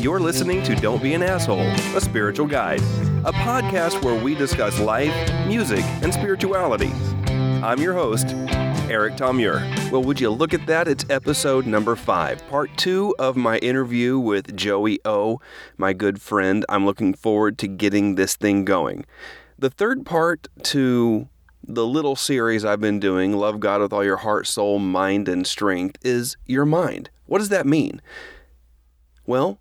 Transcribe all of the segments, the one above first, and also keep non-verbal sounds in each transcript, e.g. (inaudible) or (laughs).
You're listening to Don't Be an Asshole, a spiritual guide, a podcast where we discuss life, music, and spirituality. I'm your host, Eric Tomure. Well, would you look at that? It's episode number five, part two of my interview with Joey O, my good friend. I'm looking forward to getting this thing going. The third part to the little series I've been doing, Love God with All Your Heart, Soul, Mind, and Strength, is your mind. What does that mean? Well,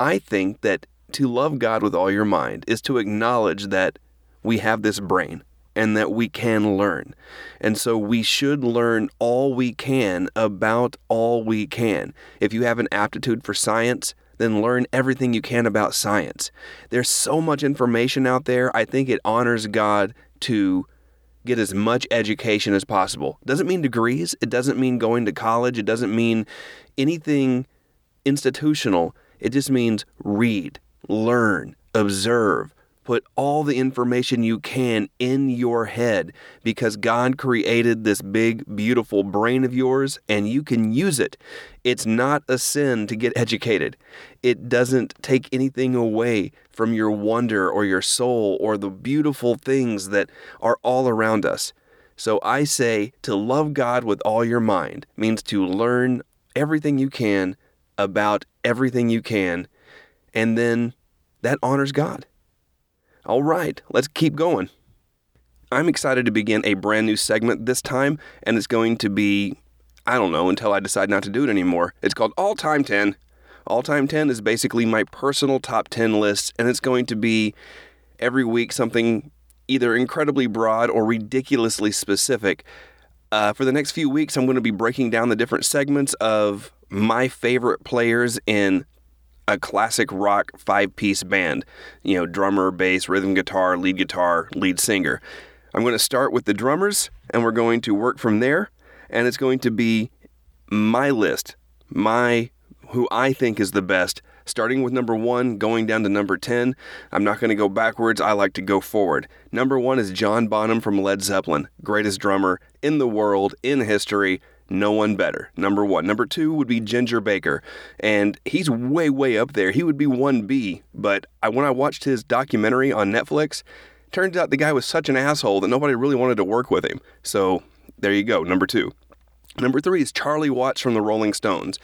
I think that to love God with all your mind is to acknowledge that we have this brain and that we can learn. And so we should learn all we can about all we can. If you have an aptitude for science, then learn everything you can about science. There's so much information out there. I think it honors God to get as much education as possible. Doesn't mean degrees, it doesn't mean going to college, it doesn't mean anything institutional. It just means read, learn, observe, put all the information you can in your head because God created this big, beautiful brain of yours and you can use it. It's not a sin to get educated. It doesn't take anything away from your wonder or your soul or the beautiful things that are all around us. So I say to love God with all your mind means to learn everything you can about everything you can, and then that honors God. All right, let's keep going. I'm excited to begin a brand new segment this time, and it's going to be, I don't know, until I decide not to do it anymore. It's called All Time 10. All Time 10 is basically my personal top 10 list, and it's going to be every week something either incredibly broad or ridiculously specific. Uh, for the next few weeks, I'm going to be breaking down the different segments of my favorite players in a classic rock five piece band, you know, drummer, bass, rhythm guitar, lead guitar, lead singer. I'm going to start with the drummers and we're going to work from there. And it's going to be my list, my who I think is the best, starting with number one, going down to number 10. I'm not going to go backwards, I like to go forward. Number one is John Bonham from Led Zeppelin, greatest drummer in the world, in history no one better. Number one. Number two would be Ginger Baker, and he's way, way up there. He would be 1B, but I, when I watched his documentary on Netflix, turns out the guy was such an asshole that nobody really wanted to work with him. So there you go, number two. Number three is Charlie Watts from the Rolling Stones.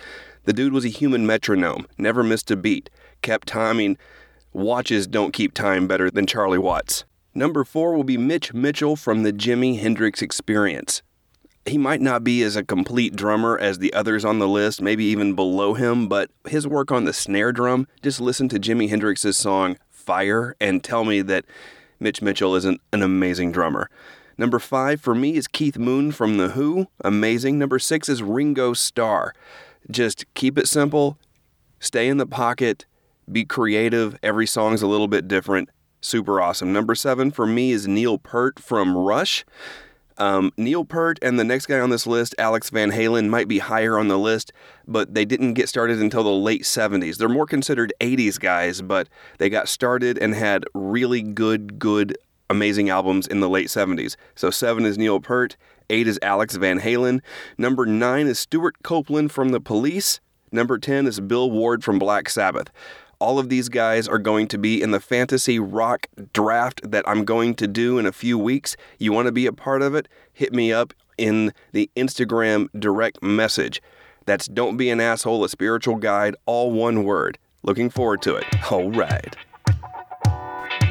The dude was a human metronome, never missed a beat, kept timing. Watches don't keep time better than Charlie Watts. Number four will be Mitch Mitchell from the Jimi Hendrix Experience he might not be as a complete drummer as the others on the list, maybe even below him, but his work on the snare drum, just listen to Jimi Hendrix's song Fire and tell me that Mitch Mitchell isn't an amazing drummer. Number five for me is Keith Moon from The Who, amazing. Number six is Ringo Starr. Just keep it simple, stay in the pocket, be creative. Every song's a little bit different. Super awesome. Number seven for me is Neil Peart from Rush. Um, Neil Peart and the next guy on this list, Alex Van Halen, might be higher on the list, but they didn't get started until the late 70s. They're more considered 80s guys, but they got started and had really good, good, amazing albums in the late 70s. So seven is Neil Peart, eight is Alex Van Halen, number nine is Stewart Copeland from The Police, number 10 is Bill Ward from Black Sabbath. All of these guys are going to be in the fantasy rock draft that I'm going to do in a few weeks. You want to be a part of it? Hit me up in the Instagram direct message. That's Don't Be an Asshole, a spiritual guide, all one word. Looking forward to it. All right.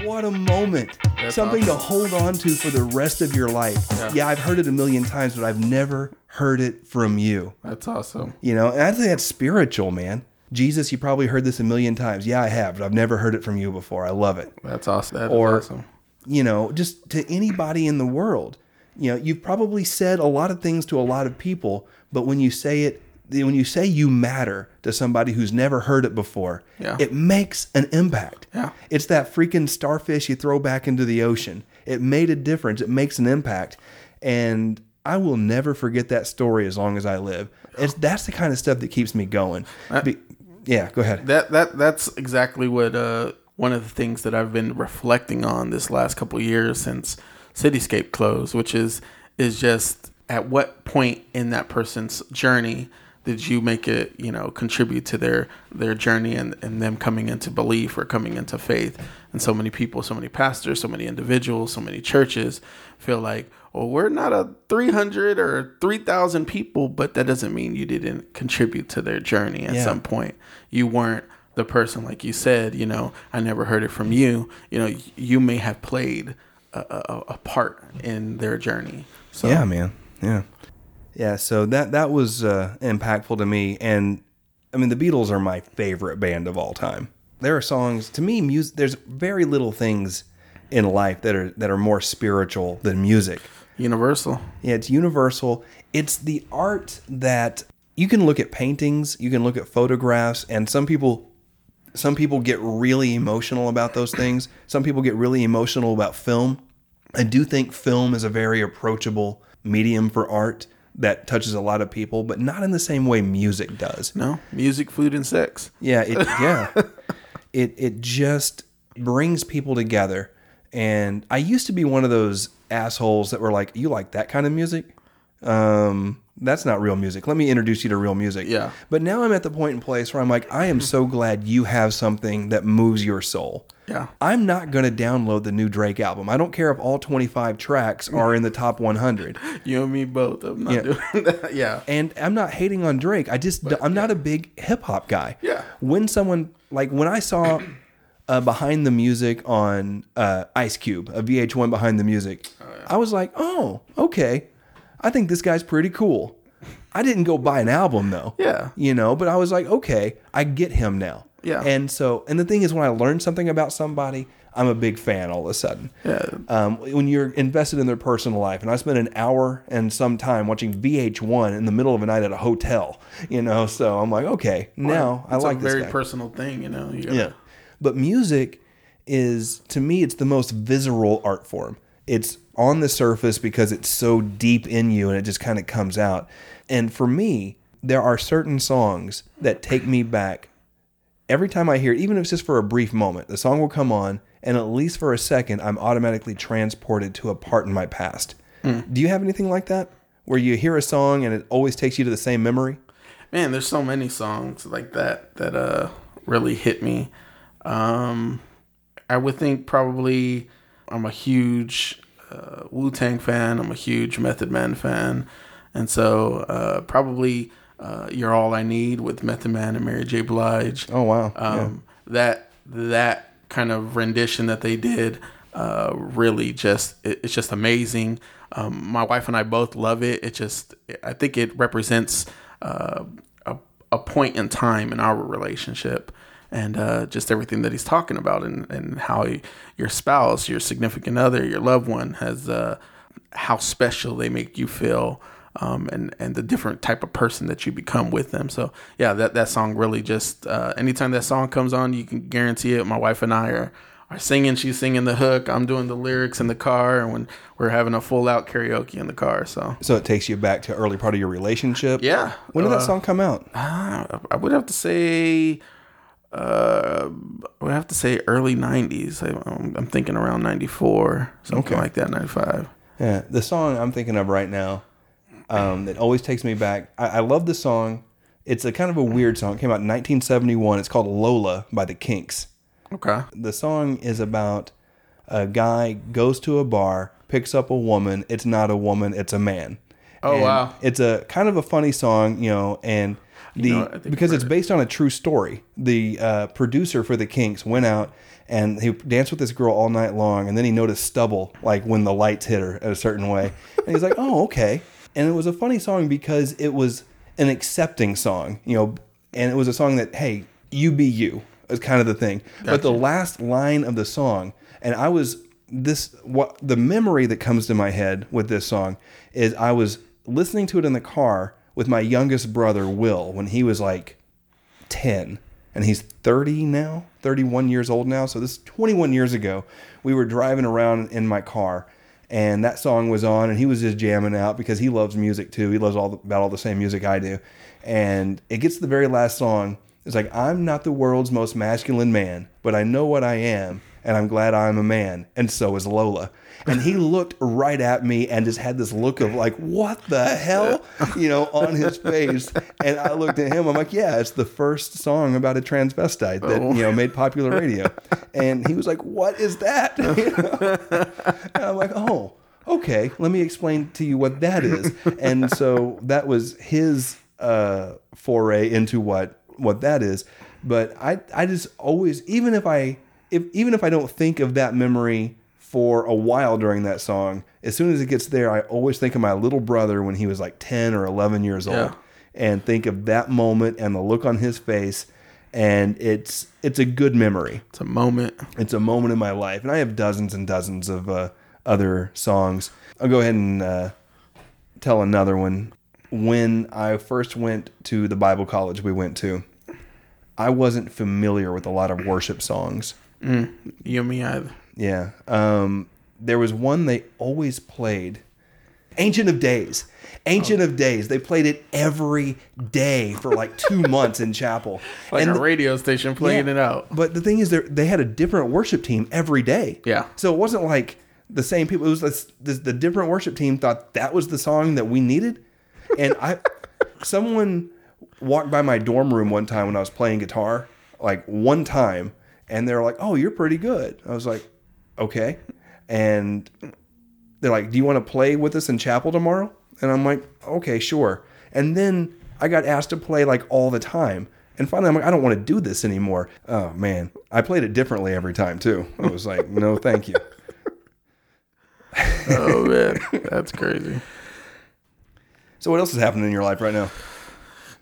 What a moment. That's Something awesome. to hold on to for the rest of your life. Yeah. Yeah. I've heard it a million times, but I've never heard it from you. That's awesome. You know, and I think that's spiritual, man. Jesus, you probably heard this a million times. Yeah, I have, but I've never heard it from you before. I love it. That's awesome. That Or- awesome. You know, just to anybody in the world. You know, you've probably said a lot of things to a lot of people, but when you say it, when you say you matter to somebody who's never heard it before, Yeah. it makes an impact. Yeah. It's that freaking starfish you throw back into the ocean. It made a difference. It makes an impact. And I will never forget that story as long as I live. It's that's the kind of stuff that keeps me going. Be- yeah, go ahead. That that that's exactly what uh one of the things that I've been reflecting on this last couple of years since Cityscape closed, which is is just at what point in that person's journey did you make it you know contribute to their their journey and, and them coming into belief or coming into faith and so many people so many pastors so many individuals so many churches feel like well we're not a 300 or 3000 people but that doesn't mean you didn't contribute to their journey at Yeah. some point you weren't the person like you said you know i never heard it from you you know you may have played a, a, a part in their journey so Yeah, man. Yeah. Yeah, so that that was uh, impactful to me and I mean the Beatles are my favorite band of all time. There are songs to me music there's very little things in life that are that are more spiritual than music. universal Yeah, it's universal. It's the art that you can look at paintings, you can look at photographs, and some people some people get really emotional about those things. Some people get really emotional about film. I do think film is a very approachable medium for art that touches a lot of people, but not in the same way music does. no music food and sex Yeah, it (laughs) yeah. it it just brings people together. And I used to be one of those assholes that were like, "You like that kind of music? Um, that's not real music. Let me introduce you to real music." Yeah. But now I'm at the point in place where I'm like, I am so glad you have something that moves your soul. Yeah. I'm not going to download the new Drake album. I don't care if all 25 tracks are in the top 100. (laughs) You and me both. I'm not Yeah. doing (laughs) that. Yeah. And I'm not hating on Drake. I just I'm not a big hip hop guy. Yeah. When someone like when I saw uh, behind the music on uh, Ice Cube, a VH1 behind the music, I was like, oh, okay. I think this guy's pretty cool. I didn't go buy an album though. Yeah. You know, but I was like, okay, I get him now. Yeah. And so, and the thing is, when I learn something about somebody, I'm a big fan all of a sudden. Yeah. Um, when you're invested in their personal life, and I spent an hour and some time watching VH1 in the middle of a night at a hotel, you know, so I'm like, okay, now I It's like a this very guy. personal thing, you know. You gotta- Yeah. But music is, to me, it's the most visceral art form. It's on the surface because it's so deep in you and it just kind of comes out. And for me, there are certain songs that take me back every time I hear it, even if it's just for a brief moment. The song will come on, and at least for a second, I'm automatically transported to a part in my past. Do you have anything like that? Where you hear a song and it always takes you to the same memory? Man, there's so many songs like that that uh really hit me. Um I would think probably I'm a huge uh, Wu Tang fan. I'm a huge Method Man fan, and so uh, probably uh, "You're All I Need" with Method Man and Mary J. Blige. Oh, wow. Um, That that kind of rendition that they did uh, really just it, it's just amazing. Um, my wife and I both love it. It just I think it represents uh, a a point in time in our relationship. And uh, just everything that he's talking about, and, and how your spouse, your significant other, your loved one has, uh, how special they make you feel, um, and and the different type of person that you become with them. So yeah, that that song really just uh, anytime that song comes on, you can guarantee it. My wife and I are are singing. She's singing the hook. I'm doing the lyrics in the car, and when we're having a full out karaoke in the car. So So it takes you back to early part of your relationship. yeah, When did that uh, song come out? I would have to say, uh, I would have to say early '90s. I, I'm, I'm thinking around '94, something Okay. like that, '95. Yeah, the song I'm thinking of right now um, that always takes me back. I, I love the song. It's a kind of a weird song. It came out in 1971. It's called Lola by the Kinks. Okay. The song is about a guy goes to a bar, picks up a woman. It's not a woman, it's a man. Oh, And wow. It's a kind of a funny song, you know, and the know what? I think because it's heard based on a true story. The uh, producer for the Kinks went out and he danced with this girl all night long, and then he noticed stubble like when the lights hit her a certain way, and he's like, "Oh, okay." And it was a funny song because it was an accepting song, you know, and it was a song that, hey, you be you, is kind of the thing. But the last line of the song, and I was this what the memory that comes to my head with this song is I was listening to it in the car with my youngest brother Will when he was like 10 and he's 30 now 31 years old now. So this is 21 years ago. We were driving around in my car and that song was on and he was just jamming out because he loves music too. He loves all the, about all the same music i do. And it gets to the very last song. It's like i'm not the world's most masculine man but i know what i am and I'm glad I'm a man, and so is Lola. And he looked right at me and just had this look of like, what the hell, you know, on his face. And I looked at him. I'm like, yeah, it's the first song about a transvestite that you know made popular radio. And he was like, what is that? (laughs) You know? And I'm like, oh, okay. Let me explain to you what that is. And so that was his uh, foray into what what that is. But I I just always even if I if even if I don't think of that memory for a while during that song, as soon as it gets there, I always think of my little brother when he was like 10 or 11 years old Yeah. and think of that moment and the look on his face and it's it's a good memory. It's a moment. It's a moment in my life, and I have dozens and dozens of uh, other songs. I'll go ahead and uh, tell another one. When I first went to the Bible college we went to, I wasn't familiar with a lot of worship songs. You and me either. Yeah. Um, there was one they always played Ancient of Days. Ancient of Days. They played it every day for like two (laughs) months in chapel. Like And a the- radio station playing yeah. it out. But the thing is, they they had a different worship team every day. Yeah. So it wasn't like the same people. It was this, this, the different worship team thought that was the song that we needed, and I, (laughs) someone walked by my dorm room one time when I was playing guitar, like one time, and they're like, "Oh, you're pretty good." I was like, "Okay," and they're like, "Do you want to play with us in chapel tomorrow?" And I'm like, "Okay, sure." And then I got asked to play like all the time. And finally, I'm like, I don't want to do this anymore. Oh man, I played it differently every time too. I was like, no, thank you. (laughs) Oh man, that's crazy. So, what else is happening in your life right now?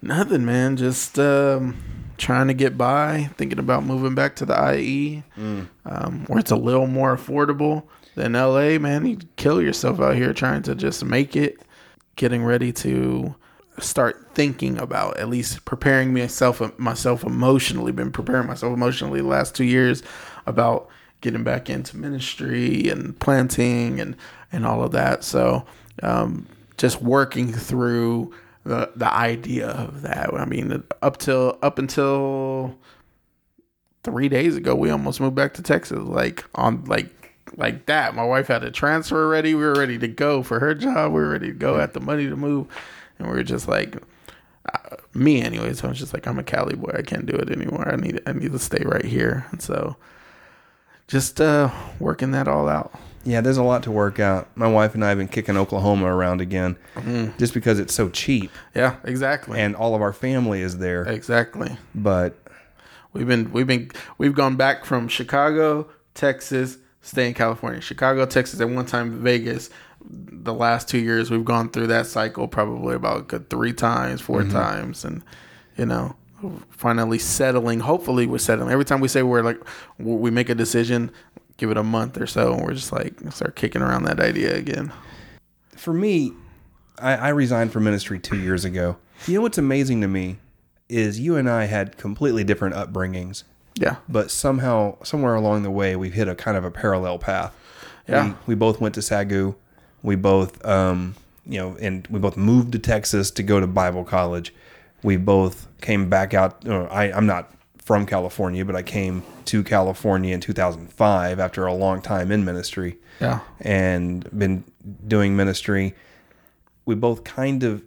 Nothing, man. Just um, trying to get by. Thinking about moving back to the IE, um, where it's a little more affordable than LA. Man, you kill yourself out here trying to just make it. Getting ready to start thinking about at least preparing myself myself emotionally. Been preparing myself emotionally the last two years about getting back into ministry and planting and and all of that. So um, just working through the the idea of that. I mean, up till up until three days ago, we almost moved back to Texas. Like on like like that. My wife had a transfer ready. We were ready to go for her job. We were ready to go. Had the money to move, and we were just like. Uh, me anyways, I was just like, I'm a Cali boy. I can't do it anymore. I need, I need to stay right here. And so, just uh, working that all out. Yeah, there's a lot to work out. My wife and I have been kicking Oklahoma around again, Mm. just because it's so cheap Yeah, exactly. and all of our family is there. exactly. But We've been we've been we've gone back from Chicago, Texas, stay in California. Chicago, Texas, at one time Vegas. The last two years we've gone through that cycle probably about good three times, 4 times, and you know, finally settling. Hopefully, we're settling. Every time we say we're like we make a decision, give it a month or so, and we're just like start kicking around that idea again. for me, I, I resigned from ministry two years ago. You know what's amazing to me is you and I had completely different upbringings, Yeah, but somehow, somewhere along the way, we've hit a kind of a parallel path. Yeah. We, we both went to SAGU. We both, um, you know, and we both moved to Texas to go to Bible college. We both came back out. I, I'm not from California, but I came to California in 2005 after a long time in ministry yeah, and been doing ministry. We both kind of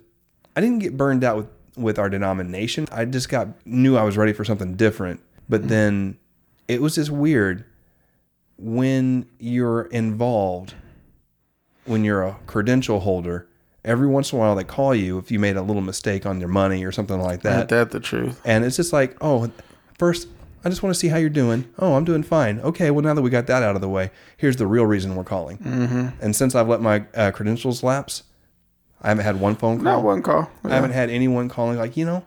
I didn't get burned out with with our denomination. I just got knew I was ready for something different. But mm-hmm. then it was just weird when you're involved when you're a credential holder, every once in a while they call you if you made a little mistake on your money or something like that. ain't that the truth? And it's just like, oh, first, I just want to see how you're doing. Oh, I'm doing fine. Okay, well, now that we got that out of the way, here's the real reason we're calling. Mm-hmm. And since I've let my uh, credentials lapse, I haven't had one phone call. Not one call. I haven't had anyone calling, like, you know,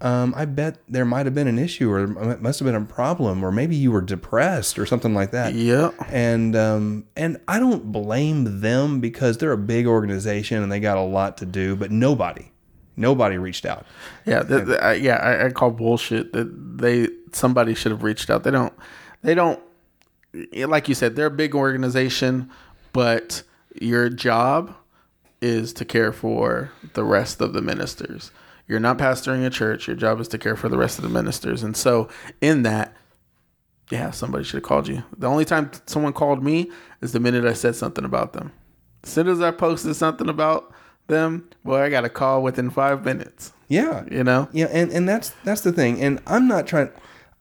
um, I bet there might have been an issue or it must have been a problem, or maybe you were depressed or something like that. Yep. And um, and I don't blame them because they're a big organization and they got a lot to do, but nobody, nobody reached out. Yeah, th th- I, yeah, I, I call bullshit that they somebody should have reached out. They don't, they don't, like you said, they're a big organization, but your job is to care for the rest of the ministers. You're not pastoring a church. Your job is to care for the rest of the ministers, and so in that, yeah, somebody should have called you. The only time someone called me is the minute I said something about them. As soon as I posted something about them, boy, I got a call within five minutes. Yeah. You know? Yeah, and, and that's that's the thing. And I'm not trying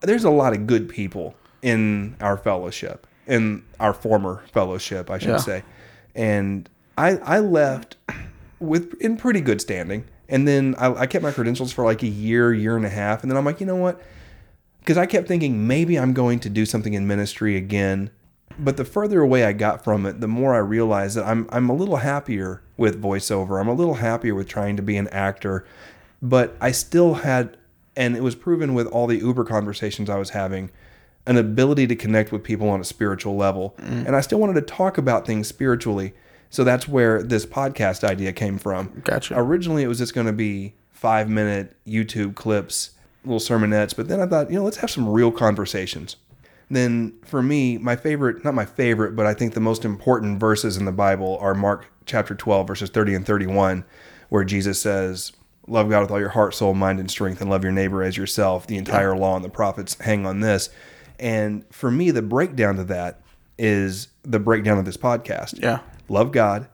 there's a lot of good people in our fellowship, in our former fellowship, I should Yeah. say. And I I left with in pretty good standing. And then I, I kept my credentials for like a year, year and a half. And then I'm like, you know what? Because I kept thinking maybe I'm going to do something in ministry again. But the further away I got from it, the more I realized that I'm I'm a little happier with voiceover. I'm a little happier with trying to be an actor. But I still had and it was proven with all the Uber conversations I was having, an ability to connect with people on a spiritual level. Mm. And I still wanted to talk about things spiritually. So that's where this podcast idea came from. Gotcha. Originally, it was just going to be five minute YouTube clips, little sermonettes. But then I thought, you know, let's have some real conversations. Then for me, my favorite, not my favorite, but I think the most important verses in the Bible are Mark chapter 12, verses 30 and 31, where Jesus says, Love God with all your heart, soul, mind, and strength, and love your neighbor as yourself. The entire law and the prophets hang on this. And for me, the breakdown to that is the breakdown of this podcast. Yeah. Love God,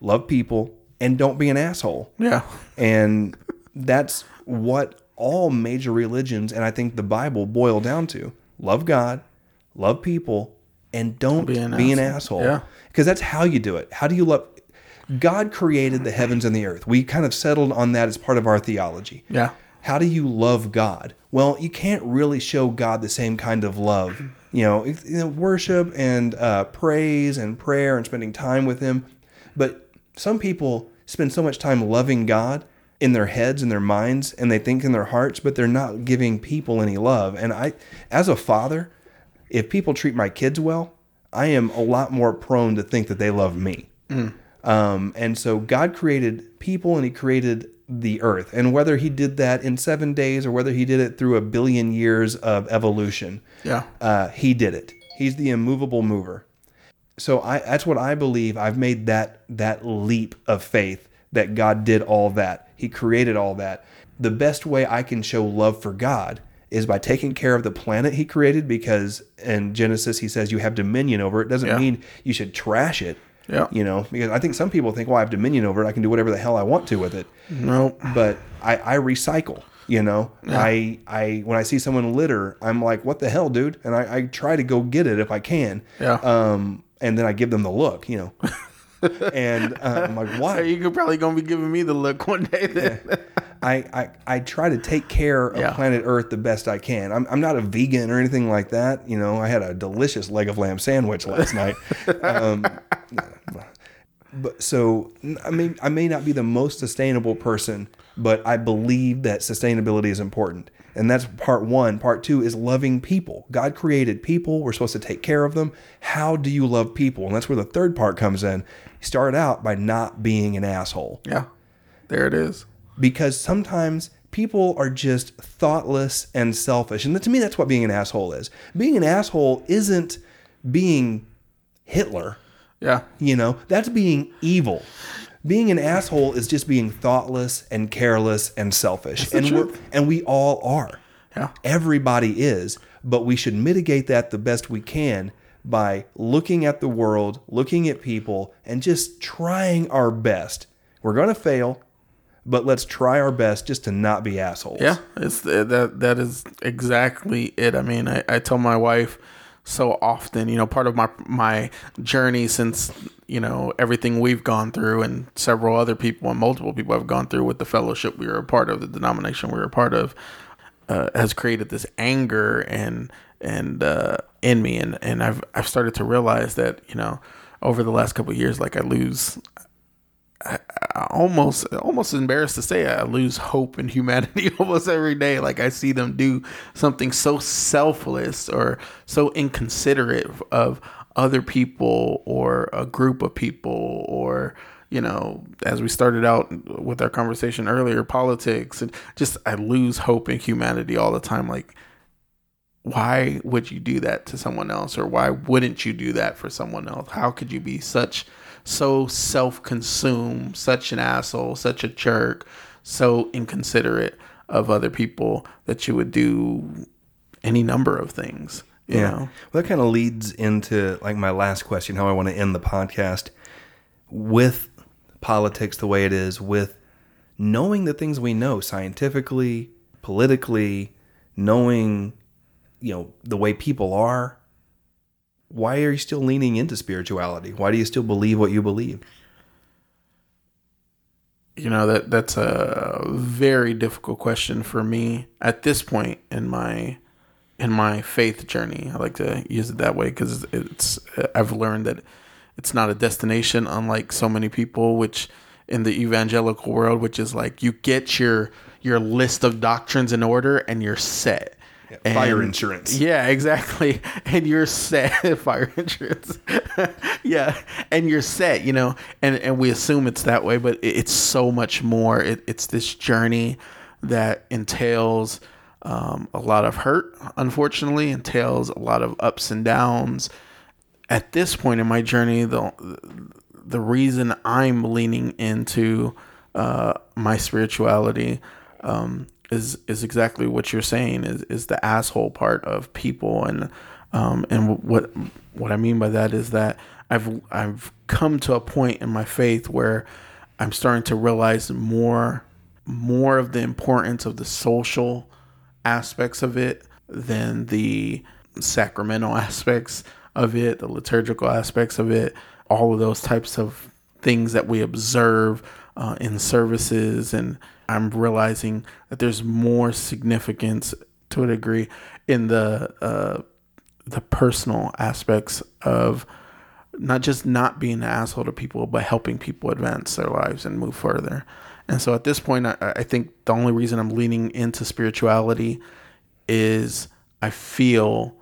love people, and don't be an asshole. Yeah. And that's what all major religions and I think the Bible boil down to. Love God, love people, and don't be Be an, an asshole. asshole. Yeah. Because that's how you do it. How do you love God created the heavens and the earth. We kind of settled on that as part of our theology. Yeah. How do you love God? Well, you can't really show God the same kind of love. You know, you know, worship and uh, praise and prayer and spending time with Him. But some people spend so much time loving God in their heads and their minds, and they think in their hearts, but they're not giving people any love. And I, as a father, if people treat my kids well, I am a lot more prone to think that they love me. Um, and so God created people and He created the earth. And whether He did that in seven days or whether He did it through a billion years of evolution, Yeah. uh, He did it. He's the immovable mover. So I, that's what I believe. I've made that that leap of faith that God did all that. He created all that. The best way I can show love for God is by taking care of the planet He created. Because in Genesis He says you have dominion over it. Doesn't Yeah. mean you should trash it. Yeah. You know, because I think some people think, well, I have dominion over it. I can do whatever the hell I want to with it. Nope. But I, I recycle. You know, I I when I see someone litter, I'm like, what the hell, dude? And I, I try to go get it if I can. Yeah. Um, and then I give them the look, you know. (laughs) and uh, I'm like, why? Hey, you could probably gonna be giving me the look one day then. I, I, I try to take care of Yeah. planet Earth the best I can. I'm, I'm not a vegan or anything like that. You know, I had a delicious leg of lamb sandwich last night. (laughs) Um, but so I mean, I may not be the most sustainable person, but I believe that sustainability is important. And that's part one. Part two is loving people. God created people. We're supposed to take care of them. How do you love people? And that's where the third part comes in. Start out by not being an asshole yeah. There it is. Because sometimes people are just thoughtless and selfish. And to me, that's what being an asshole is. Being an asshole isn't being Hitler, Yeah. you know, that's being evil. Being an asshole is just being thoughtless and careless and selfish. And we're, and we all are. Yeah. Everybody is, but we should mitigate that the best we can by looking at the world, looking at people, and just trying our best. We're going to fail, but let's try our best just to not be assholes. Yeah, it's that that is exactly it. I mean, I, I tell my wife so often, you know, part of my my journey since you know everything we've gone through, and several other people and multiple people have gone through with the fellowship we were a part of, the denomination we were a part of, uh, has created this anger and and uh, in me, and and I've I've started to realize that you know over the last couple years, like I lose I almost almost embarrassed to say I lose hope in humanity (laughs) almost every day. Like I see them do something so selfless or so inconsiderate of other people or a group of people or you know as we started out with our conversation earlier politics and just I lose hope in humanity all the time. Like why would you do that to someone else or why wouldn't you do that for someone else? How could you be such so self-consumed such an asshole such a jerk so inconsiderate of other people that you would do any number of things You yeah. know? Well, that kind of leads into like my last question, how I want to end the podcast with politics the way it is, with knowing the things we know scientifically, politically, knowing, you know, the way people are. Why are you still leaning into spirituality? Why do you still believe what you believe? You know that that's a very difficult question for me at this point in my in my faith journey. I like to use it that way because it's I've learned that it's not a destination, unlike so many people, which in the evangelical world, which is like you get your your list of doctrines in order and you're set. Fire And- insurance. Yeah, exactly. (laughs) And you're set. (laughs) fire insurance. (laughs) yeah, and you're set. You know, and and we assume it's that way, but it- it's so much more. It, it's this journey that entails um, a lot of hurt. Unfortunately, entails a lot of ups and downs. At this point in my journey, the the reason I'm leaning into uh, my spirituality um, is is exactly what you're saying is is the asshole part of people and um, and what what I mean by that is that I've I've come to a point in my faith where I'm starting to realize more more of the importance of the social aspects of it than the sacramental (laughs) aspects of it, the liturgical aspects of it, all of those types of things that we observe uh, in services. And I'm realizing that there's more significance to a degree in the uh, the personal aspects of not just not being an asshole to people, but helping people advance their lives and move further. And so at this point, I, I think the only reason I'm leaning into spirituality is I feel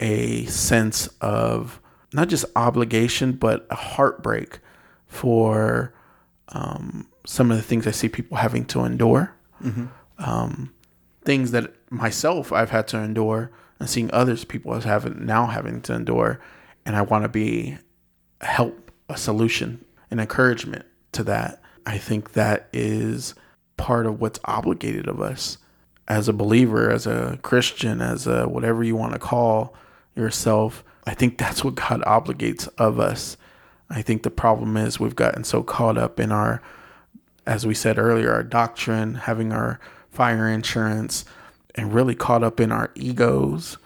a sense of not just obligation, but a heartbreak for um, some of the things I see people having to endure. Um, things that myself I've had to endure and seeing others people as having now having to endure. And I want to be help, a solution, an encouragement to that. I think that is part of what's obligated of us as a believer, as a Christian, as a whatever you want to call yourself. I think that's what God obligates of us. I think the problem is we've gotten so caught up in our, as we said earlier, our doctrine, having our fire insurance, and really caught up in our egos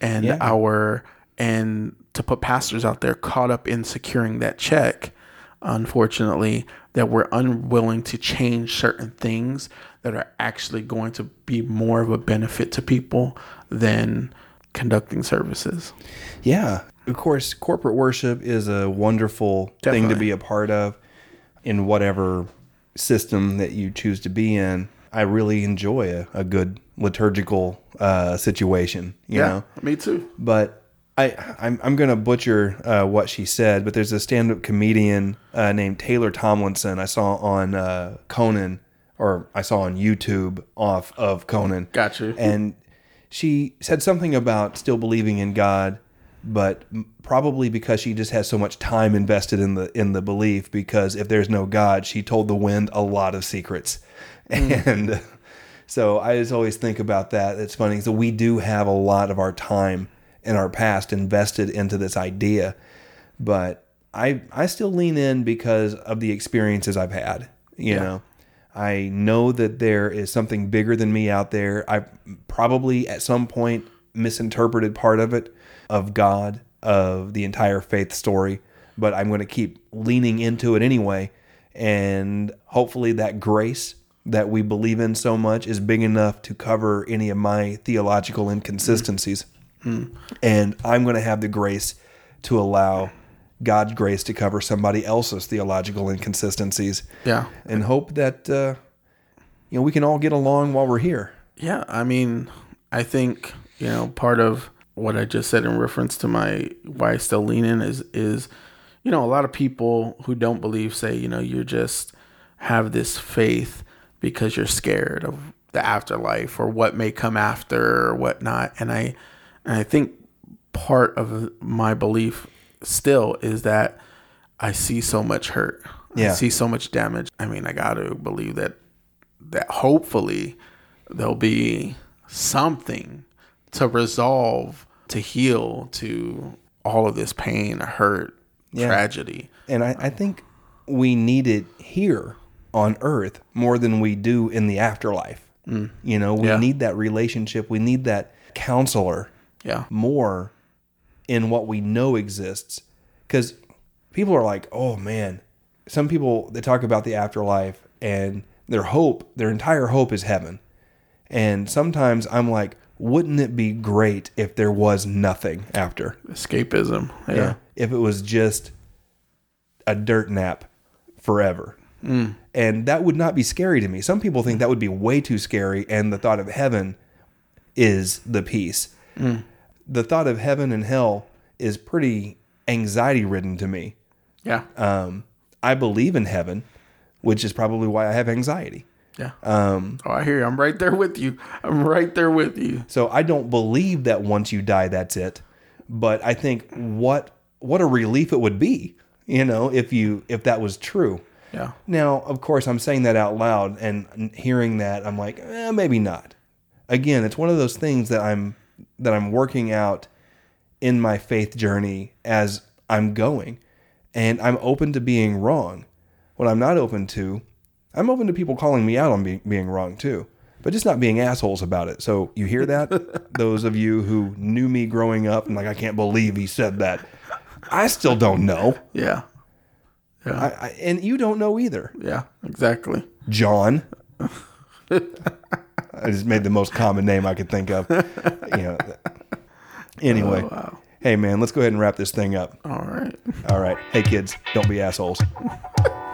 and Yeah. our, and to put pastors out there caught up in securing that check, unfortunately, that we're unwilling to change certain things that are actually going to be more of a benefit to people than conducting services. Yeah. Of course, corporate worship is a wonderful thing to be a part of in whatever system that you choose to be in. I really enjoy a, a good liturgical uh, situation, you know. me too. But I, I'm, I'm going to butcher uh, what she said, but there's a stand up comedian uh, named Taylor Tomlinson I saw on uh, Conan, or I saw on YouTube off of Conan. Gotcha. And she said something about still believing in God, but probably because she just has so much time invested in the in the belief. Because if there's no God, she told the wind a lot of secrets, hmm. and so I just always think about that. It's funny. So we do have a lot of our time in our past invested into this idea, but I I still lean in because of the experiences I've had. You know, I know that there is something bigger than me out there. I probably at some point misinterpreted part of it, of God, of the entire faith story, but I'm going to keep leaning into it anyway. And hopefully, that grace that we believe in so much is big enough to cover any of my theological inconsistencies. And I'm going to have the grace to allow God's grace to cover somebody else's theological inconsistencies Yeah. and hope that uh, you know we can all get along while we're here. Yeah, I mean, I think you know part of what I just said in reference to my why I still lean in is is you know a lot of people who don't believe say you know you're just have this faith because you're scared of the afterlife or what may come after or whatnot, and I and I think part of my belief still is that I see so much hurt. I see so much damage. I mean, I got to believe that that hopefully there'll be something to resolve to heal to all of this pain, hurt, tragedy. And I, I think we need it here on earth more than we do in the afterlife. Mm. You know, we Yeah. need that relationship. We need that counselor Yeah. more in what we know exists. Because people are like, oh man, some people, they talk about the afterlife and their hope, their entire hope is heaven. And sometimes I'm like, wouldn't it be great if there was nothing after? Escapism. Yeah. If it was just a dirt nap forever. And that would not be scary to me. Some people think that would be way too scary, and the thought of heaven is the peace. The thought of heaven and hell is pretty anxiety ridden to me. Yeah. Um, I believe in heaven, which is probably why I have anxiety. Yeah. Um, oh, I hear you. I'm right there with you. I'm right there with you. So I don't believe that once you die, that's it. But I think what what a relief it would be, you know, if you if that was true. Yeah. Now, of course, I'm saying that out loud and hearing that, I'm like, eh, maybe not. Again, it's one of those things that I'm that I'm working out in my faith journey as I'm going, and I'm open to being wrong. What I'm not open to, I'm open to people calling me out on be, being wrong too, but just not being assholes about it. So you hear that? (laughs) Those of you who knew me growing up and like, I can't believe he said that. I still don't know. Yeah. I, I, and you don't know either. Yeah. Exactly. John. (laughs) I just made the most common name I could think of. You know. Anyway, oh, hey man, let's go ahead and wrap this thing up. All right. All right, hey kids, don't be assholes. (laughs)